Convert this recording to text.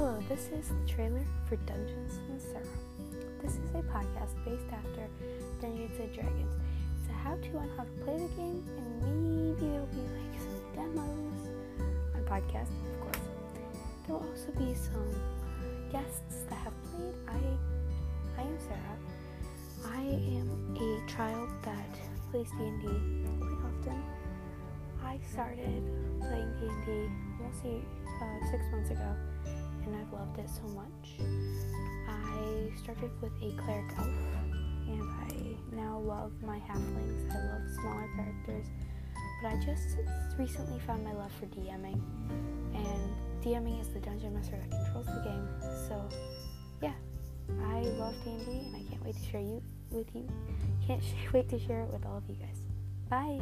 Hello, this is the trailer for Dungeons and Sarah. This is a podcast based after Dungeons and Dragons. It's a how-to on how to play the game, and maybe there'll be like some demos on podcast, of course. There will also be some guests that have played. I, I am Sarah. I am a child that plays D&D quite often. I started playing D&D mostly uh, six months ago, and I've loved it so much. I started with a cleric elf, and I now love my halflings. I love smaller characters, but I just recently found my love for DMing, and DMing is the dungeon master that controls the game. So, yeah, I love D&D, and I can't wait to share you with you. Can't sh- wait to share it with all of you guys. Bye.